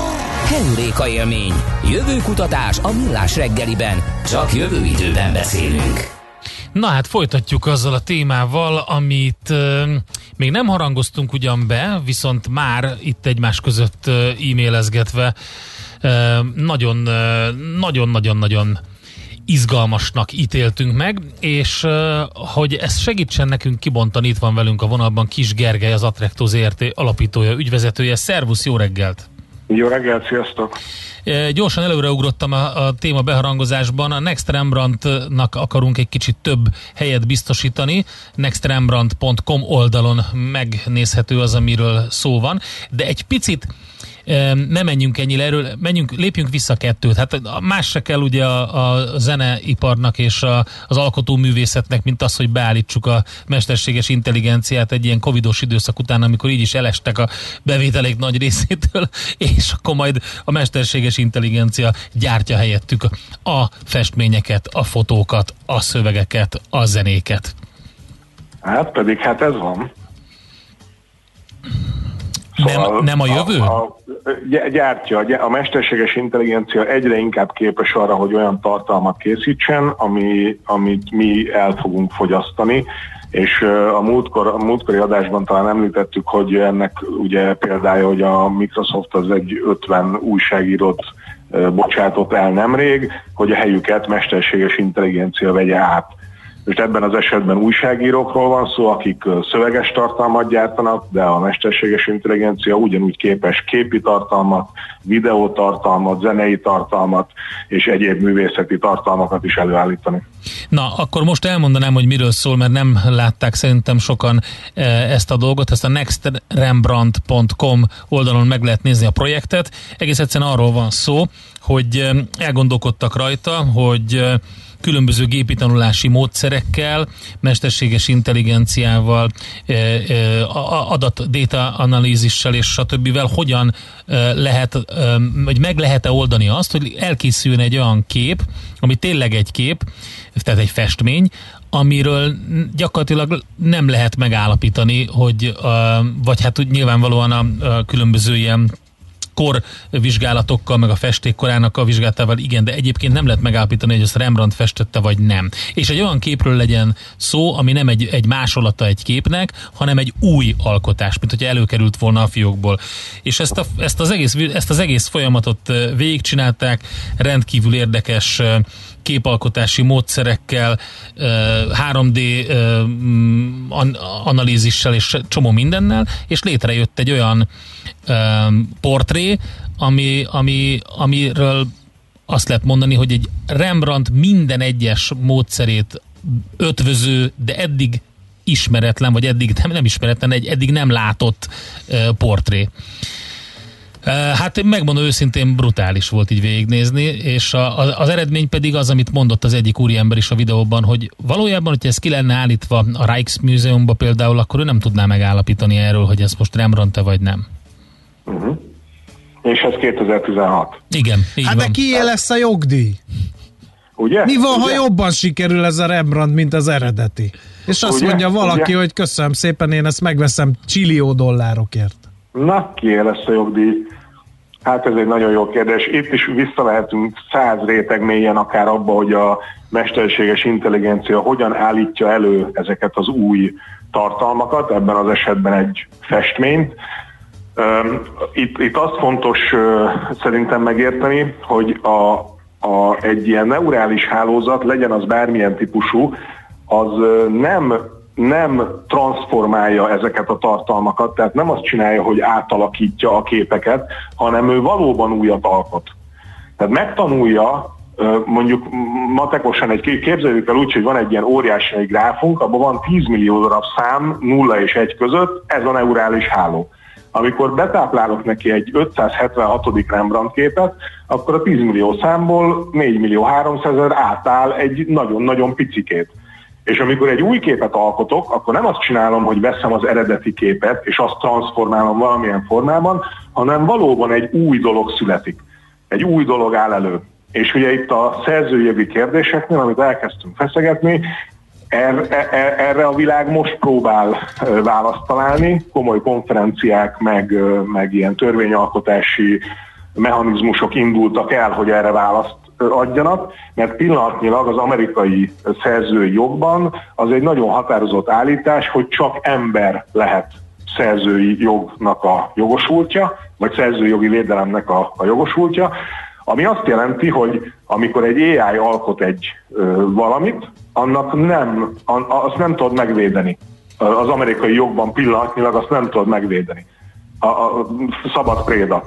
Heuréka élmény. Jövőkutatás a millás reggeliben. Csak jövő időben beszélünk. Na hát folytatjuk azzal a témával, amit euh, még nem harangoztunk ugyan be, viszont már itt egymás között euh, e-mailezgetve nagyon-nagyon-nagyon izgalmasnak ítéltünk meg, és hogy ezt segítsen nekünk kibontani, itt van velünk a vonalban Kis Gergely, az Attracto ZRT alapítója, ügyvezetője. Szervusz, jó reggelt! Jó reggelt, sziasztok! Gyorsan előreugrottam a, a téma beharangozásban. A Next Rembrandt-nak akarunk egy kicsit több helyet biztosítani. nextrembrandt.com oldalon megnézhető az, amiről szó van. De egy picit ne menjünk ennyire erről, menjünk, lépjünk vissza kettőt. Hát más se kell ugye a, a zeneiparnak és a, az alkotóművészetnek, mint az, hogy beállítsuk a mesterséges intelligenciát egy ilyen covidos időszak után, amikor így is elestek a bevételék nagy részétől, [LAUGHS] és akkor majd a mesterséges intelligencia gyártja helyettük a festményeket, a fotókat, a szövegeket, a zenéket. Hát pedig hát ez van. Szóval nem, nem a jövő? A, a, gyártja, a mesterséges intelligencia egyre inkább képes arra, hogy olyan tartalmat készítsen, ami, amit mi el fogunk fogyasztani, és a, múltkor, a múltkori adásban talán említettük, hogy ennek ugye példája, hogy a Microsoft az egy 50 újságírót bocsátott el nemrég, hogy a helyüket mesterséges intelligencia vegye át. Most ebben az esetben újságírókról van szó, akik szöveges tartalmat gyártanak, de a mesterséges intelligencia ugyanúgy képes képi tartalmat, videótartalmat, zenei tartalmat és egyéb művészeti tartalmakat is előállítani. Na, akkor most elmondanám, hogy miről szól, mert nem látták szerintem sokan ezt a dolgot, ezt a nextrembrandt.com oldalon meg lehet nézni a projektet. Egész egyszerűen arról van szó, hogy elgondolkodtak rajta, hogy különböző gépi tanulási módszerekkel, mesterséges intelligenciával, e, e, adat data analízissel és stb. hogyan e, lehet, vagy meg lehet-e oldani azt, hogy elkészüljön egy olyan kép, ami tényleg egy kép, tehát egy festmény, amiről gyakorlatilag nem lehet megállapítani, hogy vagy hát úgy nyilvánvalóan a különböző ilyen kor vizsgálatokkal, meg a festékkorának a vizsgálatával igen, de egyébként nem lehet megállapítani, hogy ezt Rembrandt festette, vagy nem. És egy olyan képről legyen szó, ami nem egy, egy másolata egy képnek, hanem egy új alkotás, mint hogy előkerült volna a fiókból. És ezt, a, ezt, az, egész, ezt az egész folyamatot végigcsinálták, rendkívül érdekes képalkotási módszerekkel, 3D analízissel és csomó mindennel, és létrejött egy olyan portré, ami, ami, amiről azt lehet mondani, hogy egy Rembrandt minden egyes módszerét ötvöző, de eddig ismeretlen, vagy eddig nem, nem ismeretlen, egy eddig nem látott portré. Hát megmondom őszintén brutális volt így végignézni, és a, a, az eredmény pedig az, amit mondott az egyik úriember is a videóban, hogy valójában, hogyha ez ki lenne állítva a Rijksmuseumban például, akkor ő nem tudná megállapítani erről, hogy ez most Rembrandt-e vagy nem. Uh-huh. És ez 2016. Igen, így Hát van. de kié lesz a jogdíj? Ugye? Mi van, Ugye? ha jobban sikerül ez a Rembrandt, mint az eredeti? És azt Ugye? mondja valaki, Ugye? hogy köszönöm szépen, én ezt megveszem csillió dollárokért. Na, kié lesz a jogdíj? Hát ez egy nagyon jó kérdés. Itt is visszavehetünk száz réteg mélyen akár abba, hogy a mesterséges intelligencia hogyan állítja elő ezeket az új tartalmakat, ebben az esetben egy festményt. Itt, itt azt fontos szerintem megérteni, hogy a, a, egy ilyen neurális hálózat, legyen az bármilyen típusú, az nem nem transformálja ezeket a tartalmakat, tehát nem azt csinálja, hogy átalakítja a képeket, hanem ő valóban újat alkot. Tehát megtanulja, mondjuk matekosan egy kép- képzeljük el úgy, hogy van egy ilyen óriási egy gráfunk, abban van 10 millió darab szám 0 és 1 között, ez a neurális háló. Amikor betáplálok neki egy 576. Rembrandt képet, akkor a 10 millió számból 4 millió 300 ezer átáll egy nagyon-nagyon picikét. És amikor egy új képet alkotok, akkor nem azt csinálom, hogy veszem az eredeti képet, és azt transformálom valamilyen formában, hanem valóban egy új dolog születik. Egy új dolog áll elő. És ugye itt a szerzőjogi kérdéseknél, amit elkezdtünk feszegetni, erre, erre a világ most próbál választ találni, komoly konferenciák, meg, meg ilyen törvényalkotási mechanizmusok indultak el, hogy erre választ adjanak, mert pillanatnyilag az amerikai szerzői jogban az egy nagyon határozott állítás, hogy csak ember lehet szerzői jognak a jogosultja, vagy szerzői jogi védelemnek a, a jogosultja, ami azt jelenti, hogy amikor egy AI alkot egy ö, valamit, annak nem, azt nem tudod megvédeni. Az amerikai jogban pillanatnyilag azt nem tudod megvédeni. A, a szabad préda.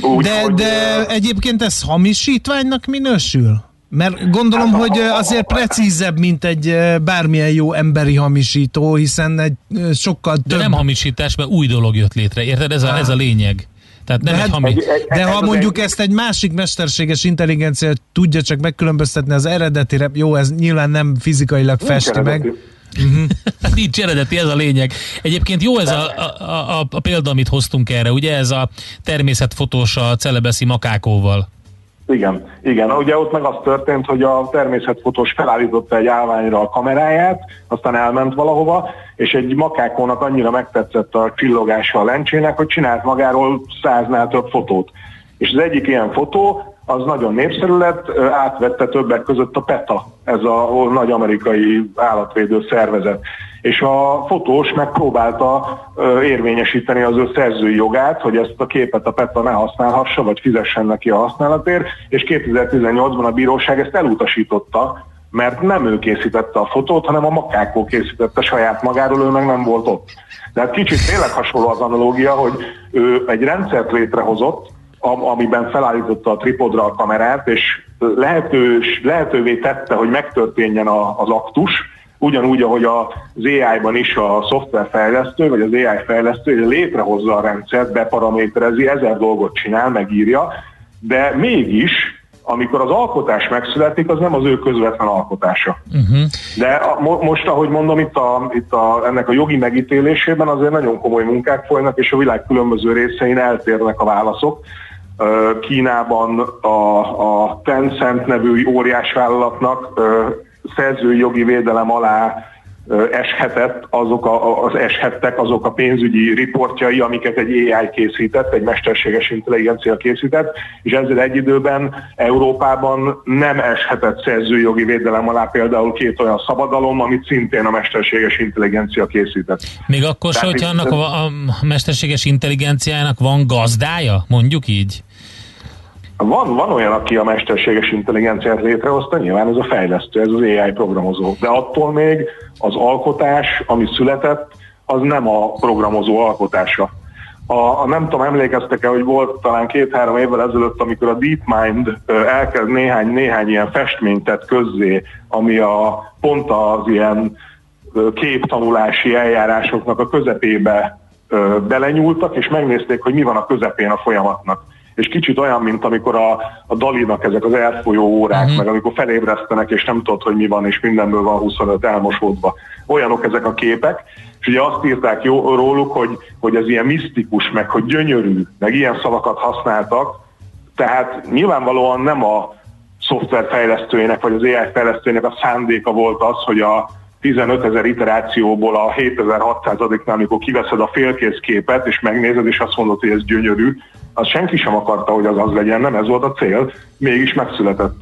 Úgy, de, hogy, de egyébként ez hamisítványnak minősül? Mert gondolom, hát, hogy azért precízebb, mint egy bármilyen jó emberi hamisító, hiszen egy sokkal több... De nem hamisítás, mert új dolog jött létre, érted? Ez a, ez a lényeg. Tehát nem de, egy hát, hami... de ha mondjuk ezt egy másik mesterséges intelligencia tudja csak megkülönböztetni az eredetire, jó, ez nyilván nem fizikailag festi meg. Uh-huh. Nincs eredeti, ez a lényeg. Egyébként jó ez a, a, a, a példa, amit hoztunk erre, ugye ez a természetfotós a celebeszi makákóval. Igen, igen. Ugye ott meg az történt, hogy a természetfotós felállította egy állványra a kameráját, aztán elment valahova, és egy makákónak annyira megtetszett a csillogása a lencsének, hogy csinált magáról száznál több fotót. És az egyik ilyen fotó, az nagyon népszerű lett, átvette többek között a PETA, ez a nagy amerikai állatvédő szervezet. És a fotós megpróbálta érvényesíteni az ő szerzői jogát, hogy ezt a képet a PETA ne használhassa, vagy fizessen neki a használatért, és 2018-ban a bíróság ezt elutasította, mert nem ő készítette a fotót, hanem a makákó készítette saját magáról, ő meg nem volt ott. De hát kicsit tényleg hasonló az analógia, hogy ő egy rendszert létrehozott, amiben felállította a tripodra a kamerát, és lehetős, lehetővé tette, hogy megtörténjen a, az aktus, ugyanúgy, ahogy az AI-ban is a szoftverfejlesztő, vagy az AI fejlesztő létrehozza a rendszert, beparaméterezi, ezer dolgot csinál, megírja, de mégis amikor az alkotás megszületik, az nem az ő közvetlen alkotása. Uh-huh. De a, mo, most, ahogy mondom, itt, a, itt a, ennek a jogi megítélésében azért nagyon komoly munkák folynak, és a világ különböző részein eltérnek a válaszok. Kínában a, a Tencent nevű óriásvállalatnak szerzői jogi védelem alá eshetett, azok a, az eshettek azok a pénzügyi riportjai, amiket egy AI készített, egy mesterséges intelligencia készített, és ezzel egy időben Európában nem eshetett szerzőjogi védelem alá például két olyan szabadalom, amit szintén a mesterséges intelligencia készített. Még akkor se, hogyha annak a, a mesterséges intelligenciának van gazdája, mondjuk így? Van, van olyan, aki a mesterséges intelligenciát létrehozta, nyilván ez a fejlesztő, ez az AI programozó, de attól még az alkotás, ami született, az nem a programozó alkotása. A, a nem tudom, emlékeztek-e, hogy volt talán két-három évvel ezelőtt, amikor a DeepMind elkezd néhány, néhány ilyen festményt tett közzé, ami a pont az ilyen képtanulási eljárásoknak a közepébe belenyúltak, és megnézték, hogy mi van a közepén a folyamatnak és kicsit olyan, mint amikor a, a Dalinak ezek az elfolyó órák, uh-huh. meg amikor felébresztenek, és nem tudod, hogy mi van, és mindenből van 25 elmosódva. Olyanok ezek a képek, és ugye azt írták jó, róluk, hogy, hogy ez ilyen misztikus, meg hogy gyönyörű, meg ilyen szavakat használtak, tehát nyilvánvalóan nem a szoftverfejlesztőjének, vagy az AI fejlesztőjének a szándéka volt az, hogy a 15 ezer iterációból a 7600-nál, amikor kiveszed a félkész képet, és megnézed, és azt mondod, hogy ez gyönyörű, az senki sem akarta, hogy az az legyen, nem ez volt a cél, mégis megszületett.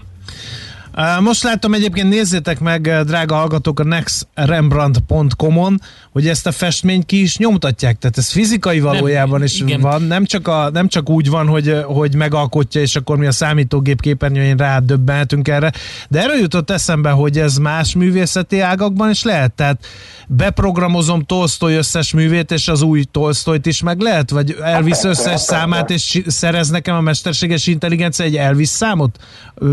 Most látom egyébként, nézzétek meg, drága hallgatók, a nextrembrandt.com-on, hogy ezt a festményt ki is nyomtatják, tehát ez fizikai valójában nem, is igen. van, nem csak, a, nem csak úgy van, hogy, hogy megalkotja, és akkor mi a számítógép képernyőjén rádöbbenhetünk erre, de erről jutott eszembe, hogy ez más művészeti ágakban is lehet, tehát beprogramozom Tolstoy összes művét, és az új Tolstoyt is meg lehet, vagy Elvis összes számát, és szerez nekem a mesterséges intelligencia egy Elvis számot?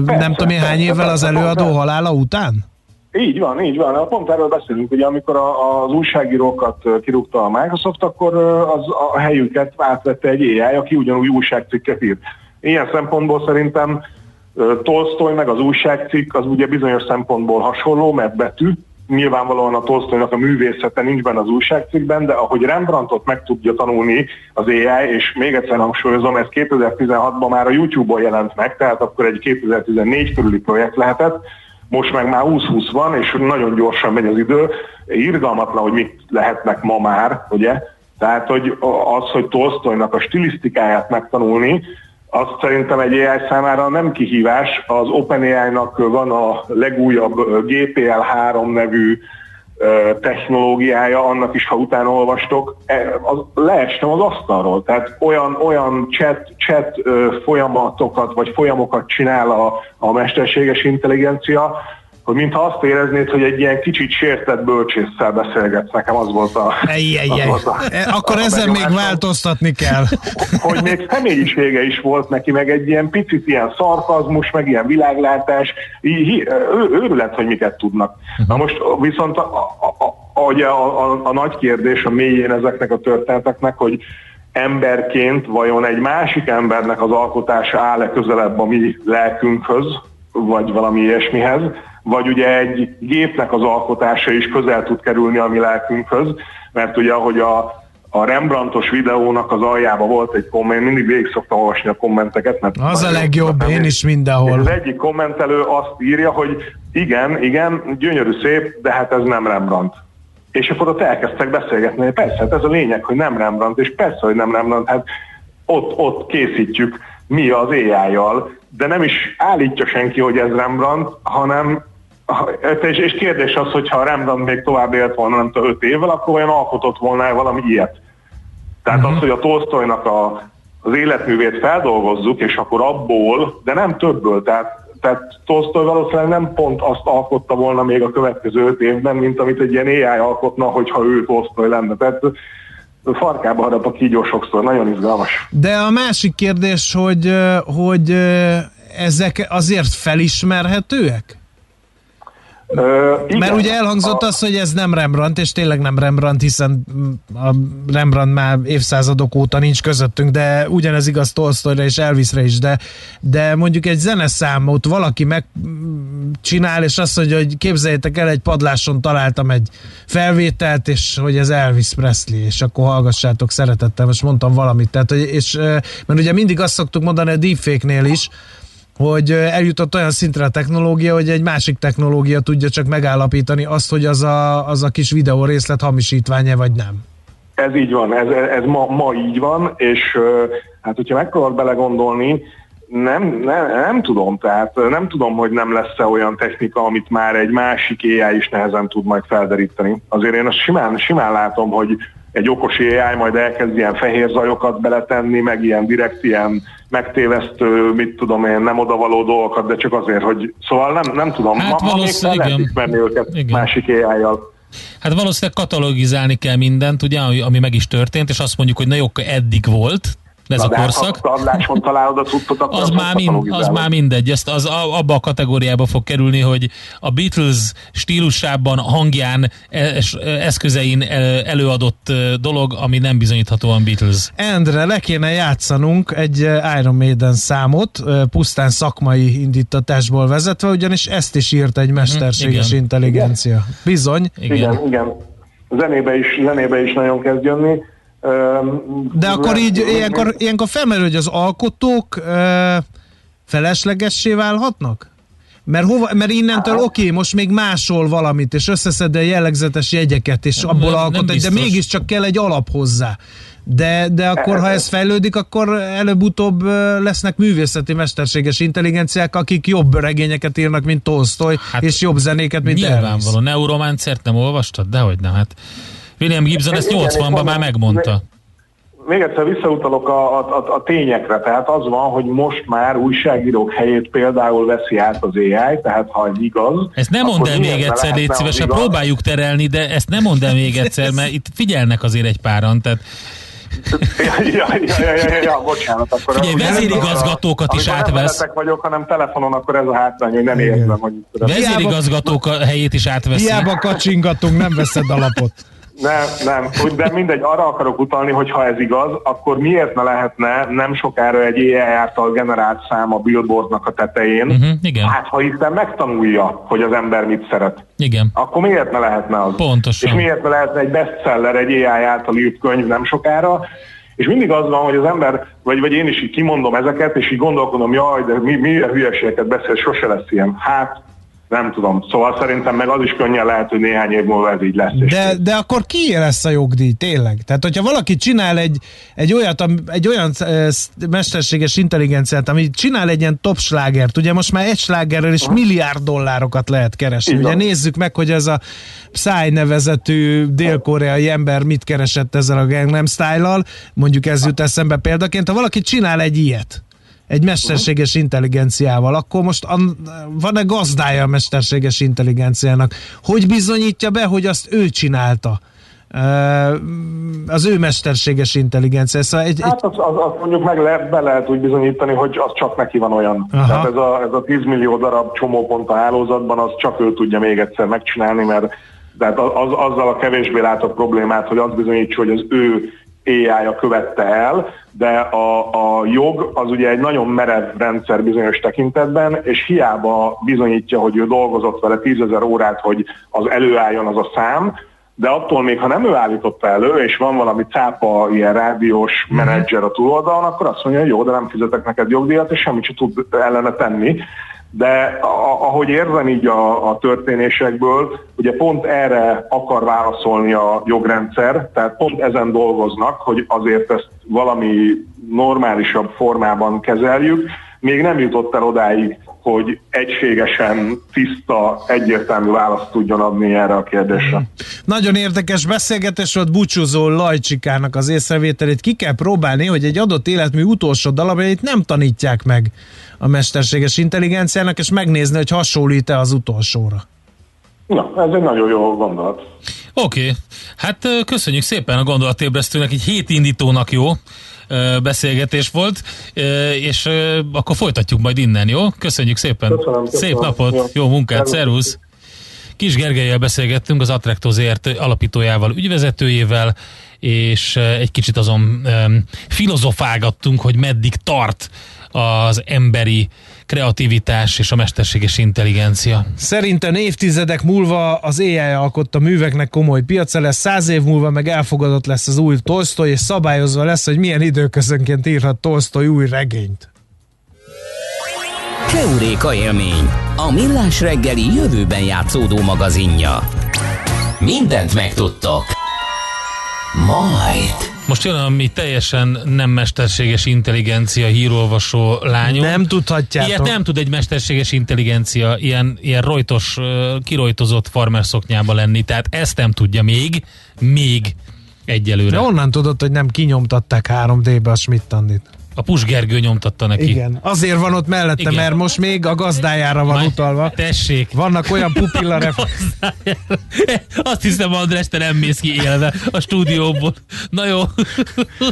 Nem tudom én hány évvel az előadó halála után? Így van, így van. Pont erről beszélünk, hogy amikor a, az újságírókat kirúgta a Microsoft, akkor az a helyüket átvette egy AI, aki ugyanúgy újságcikket írt. Ilyen szempontból szerintem Tolstoy meg az újságcikk az ugye bizonyos szempontból hasonló, mert betű, nyilvánvalóan a Tolstoynak a művészete nincs benne az újságcikkben, de ahogy Rembrandtot meg tudja tanulni az AI, és még egyszer hangsúlyozom, ez 2016-ban már a YouTube-on jelent meg, tehát akkor egy 2014 körüli projekt lehetett, most meg már 20-20 van, és nagyon gyorsan megy az idő. Irgalmatlan, hogy mit lehetnek ma már, ugye? Tehát, hogy az, hogy Tolstoynak a stilisztikáját megtanulni, azt szerintem egy AI számára nem kihívás. Az OpenAI-nak van a legújabb GPL3 nevű technológiája, annak is, ha utána olvastok, e, az, leestem az asztalról. Tehát olyan, olyan chat, chat folyamatokat vagy folyamokat csinál a, a mesterséges intelligencia, hogy mintha azt éreznéd, hogy egy ilyen kicsit sértett bölcsésszel beszélgetsz. Nekem az volt a... Ej, ej, ej. Az a e, Akkor a ezzel még változtatni kell. hogy még személyisége is volt neki, meg egy ilyen picit ilyen szarkazmus, meg ilyen világlátás. Ő, őrület, hogy miket tudnak. Na most viszont a, a, a, a, a, a nagy kérdés a mélyén ezeknek a történeteknek, hogy emberként vajon egy másik embernek az alkotása áll-e közelebb a mi lelkünkhöz, vagy valami ilyesmihez, vagy ugye egy gépnek az alkotása is közel tud kerülni a mi lelkünkhöz, mert ugye ahogy a, a Rembrandtos videónak az aljába volt egy komment, mindig végig szoktam olvasni a kommenteket. Mert az a legjobb, én is mindenhol. Az egyik kommentelő azt írja, hogy igen, igen, gyönyörű szép, de hát ez nem Rembrandt. És akkor ott elkezdtek beszélgetni, hogy persze, hát ez a lényeg, hogy nem Rembrandt, és persze, hogy nem Rembrandt, hát ott, ott készítjük mi az ai de nem is állítja senki, hogy ez Rembrandt, hanem és, és kérdés az, hogy ha Rembrandt még tovább élt volna, nem tudom, öt évvel, akkor olyan alkotott volna valami ilyet. Tehát uh-huh. az, hogy a Tolstoynak a, az életművét feldolgozzuk, és akkor abból, de nem többből, tehát, tehát Tolstoy valószínűleg nem pont azt alkotta volna még a következő öt évben, mint amit egy ilyen AI alkotna, hogyha ő Tolstoy lenne. Tehát farkába harap a kígyó sokszor, nagyon izgalmas. De a másik kérdés, hogy, hogy ezek azért felismerhetőek? Ö, igen. Mert ugye elhangzott a... az, hogy ez nem Rembrandt, és tényleg nem Rembrandt, hiszen a Rembrandt már évszázadok óta nincs közöttünk, de ugyanez igaz Tolstoyra és Elvisre is, de, de mondjuk egy zeneszámot valaki megcsinál, és azt mondja, hogy képzeljétek el, egy padláson találtam egy felvételt, és hogy ez Elvis Presley, és akkor hallgassátok szeretettel, most mondtam valamit, tehát, hogy, és, mert ugye mindig azt szoktuk mondani a deepfake-nél is, hogy eljutott olyan szintre a technológia, hogy egy másik technológia tudja csak megállapítani azt, hogy az a, az a kis videó részlet hamisítványa vagy nem. Ez így van, ez, ez ma, ma így van, és hát hogyha megpróbálok belegondolni, nem, nem, nem tudom, tehát nem tudom, hogy nem lesz-e olyan technika, amit már egy másik AI is nehezen tud majd felderíteni. Azért én azt simán, simán látom, hogy egy okos AI majd elkezd ilyen fehér zajokat beletenni, meg ilyen direkt ilyen megtévesztő, mit tudom én, nem odavaló dolgokat, de csak azért, hogy szóval nem, nem tudom, hát ma, ma még fel lehet ismerni őket igen. másik AI-jal. Hát valószínűleg katalogizálni kell mindent, ugye, ami meg is történt, és azt mondjuk, hogy na jó, eddig volt, ez Na, a korszak. Ha találod a cuccot, akkor az, már mind, az már mindegy. Ezt az, abba a kategóriába fog kerülni, hogy a Beatles stílusában, hangján, es, eszközein előadott dolog, ami nem bizonyíthatóan Beatles. Endre, le kéne játszanunk egy Iron Maiden számot, pusztán szakmai indítatásból vezetve, ugyanis ezt is írt egy mesterséges igen. intelligencia. Bizony. Igen, igen. igen. Zenébe is, zenébe is nagyon kezd jönni de akkor így ilyenkor, ilyenkor felmerül, hogy az alkotók feleslegessé válhatnak? Mert, hova, mert innentől hát- oké, okay, most még másol valamit, és összeszed a jellegzetes jegyeket, és abból nem, alkot, nem de mégiscsak kell egy alap hozzá. De, de akkor, ha ez fejlődik, akkor előbb-utóbb lesznek művészeti mesterséges intelligenciák, akik jobb regényeket írnak, mint Tolstoy, hát és jobb zenéket, mint Nyilvánvaló. Neuromancert nem olvastad? Dehogy nem, hát William Gibson ezt 80-ban már megmondta. Még egyszer visszautalok a, a, a tényekre, tehát az van, hogy most már újságírók helyét például veszi át az AI, tehát ha egy igaz... Ezt nem mondd el még egyszer, légy szívesen, próbáljuk terelni, de ezt nem mondd el még [LAUGHS] egyszer, mert itt figyelnek azért egy páran, tehát ja, ja, ja, ja, ja, ja, bocsánat. Akkor Figyelj, vezérigazgatókat is átvesz. Nem vagyok, hanem telefonon, akkor ez a hátrány, hogy nem érzem, hogy... Vezérigazgatók helyét is átveszi. Hiába kacsingatunk, nem veszed alapot. Nem, nem, de mindegy, arra akarok utalni, hogy ha ez igaz, akkor miért ne lehetne nem sokára egy AI által generált szám a billboardnak a tetején? Uh-huh, igen. Hát ha hiszen megtanulja, hogy az ember mit szeret. Igen. Akkor miért ne lehetne az? Pontosan. És miért ne lehetne egy bestseller, egy AI által írt könyv nem sokára? És mindig az van, hogy az ember, vagy, vagy én is így kimondom ezeket, és így gondolkodom, jaj, de mi, mi a hülyeségeket beszél, sose lesz ilyen. Hát nem tudom. Szóval szerintem meg az is könnyen lehet, hogy néhány év múlva ez így lesz. De, de akkor ki lesz a jogdíj, tényleg? Tehát, hogyha valaki csinál egy, egy, olyat, egy olyan e, mesterséges intelligenciát, ami csinál egy ilyen top slágert, ugye most már egy slágerrel is milliárd dollárokat lehet keresni. Igen. Ugye nézzük meg, hogy ez a Psy nevezetű dél-koreai ember mit keresett ezzel a Gangnam Style-al, mondjuk ez jut eszembe példaként, ha valaki csinál egy ilyet, egy mesterséges intelligenciával, akkor most van-e gazdája a mesterséges intelligenciának? Hogy bizonyítja be, hogy azt ő csinálta? az ő mesterséges intelligencia. Szóval egy, hát azt az, az mondjuk meg le, be lehet úgy bizonyítani, hogy az csak neki van olyan. Aha. Tehát ez a, ez a 10 millió darab csomópont a hálózatban, az csak ő tudja még egyszer megcsinálni, mert tehát az, azzal a kevésbé látok problémát, hogy az bizonyítsa, hogy az ő AI-ja követte el, de a, a jog az ugye egy nagyon merev rendszer bizonyos tekintetben, és hiába bizonyítja, hogy ő dolgozott vele tízezer órát, hogy az előálljon az a szám, de attól még, ha nem ő állította elő, és van valami cápa, ilyen rádiós mhm. menedzser a túloldalon, akkor azt mondja, hogy jó, de nem fizetek neked jogdíjat, és semmit sem tud ellene tenni de ahogy érzem így a, a történésekből, ugye pont erre akar válaszolni a jogrendszer, tehát pont ezen dolgoznak, hogy azért ezt valami normálisabb formában kezeljük. Még nem jutott el odáig, hogy egységesen, tiszta, egyértelmű választ tudjon adni erre a kérdésre. Nagyon érdekes beszélgetés volt búcsúzó Lajcsikának az észrevételét. Ki kell próbálni, hogy egy adott életmű utolsó dalabjait nem tanítják meg a mesterséges intelligenciának, és megnézni, hogy hasonlít-e az utolsóra. Na, ez egy nagyon jó gondolat. Oké, okay. hát köszönjük szépen a gondolatébresztőnek, egy hétindítónak jó beszélgetés volt, és akkor folytatjuk majd innen, jó? Köszönjük szépen. Köszönöm, köszönöm. Szép napot, jó, jó munkát, szervusz! Kis Gergelyel beszélgettünk, az Attractozért alapítójával, ügyvezetőjével, és egy kicsit azon um, filozofálgattunk, hogy meddig tart az emberi kreativitás és a mesterséges intelligencia. Szerintem évtizedek múlva az AI alkotta műveknek komoly piaca lesz, száz év múlva meg elfogadott lesz az új Tolstoy, és szabályozva lesz, hogy milyen időközönként írhat Tolstoy új regényt. Keuréka élmény, a millás reggeli jövőben játszódó magazinja. Mindent megtudtok. Majd. Most jön a mi teljesen nem mesterséges intelligencia hírolvasó lányunk. Nem tudhatjátok. Ilyet nem tud egy mesterséges intelligencia ilyen, ilyen rojtos, kirojtozott farmer szoknyába lenni. Tehát ezt nem tudja még, még egyelőre. De onnan tudod, hogy nem kinyomtatták 3D-be a Schmidt-Tandit. A Pusgergő nyomtatta neki. Igen, azért van ott mellette, Igen. mert most még a gazdájára van Majd utalva. Tessék. Vannak olyan pupilla [LAUGHS] Azt hiszem, András, te nem mész ki élve a stúdióból. Na jó.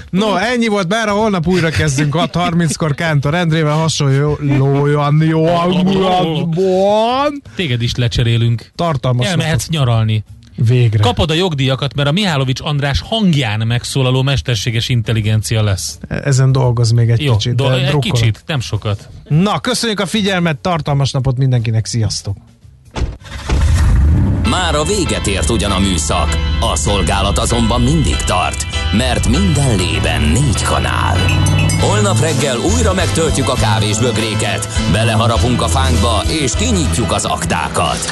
no, ennyi volt, bár a holnap újra kezdünk 6.30-kor Kántor Endrével hasonlóan jó Téged is lecserélünk. Tartalmas. Elmehetsz nyaralni. Végre. Kapod a jogdíjakat, mert a Mihálovics András hangján megszólaló mesterséges intelligencia lesz. Ezen dolgoz még egy Jó, kicsit. Do- egy kicsit, nem sokat. Na, köszönjük a figyelmet, tartalmas napot mindenkinek, sziasztok! Már a véget ért ugyan a műszak, a szolgálat azonban mindig tart, mert minden lében négy kanál. Holnap reggel újra megtöltjük a kávésbögréket, beleharapunk a fánkba és kinyitjuk az aktákat.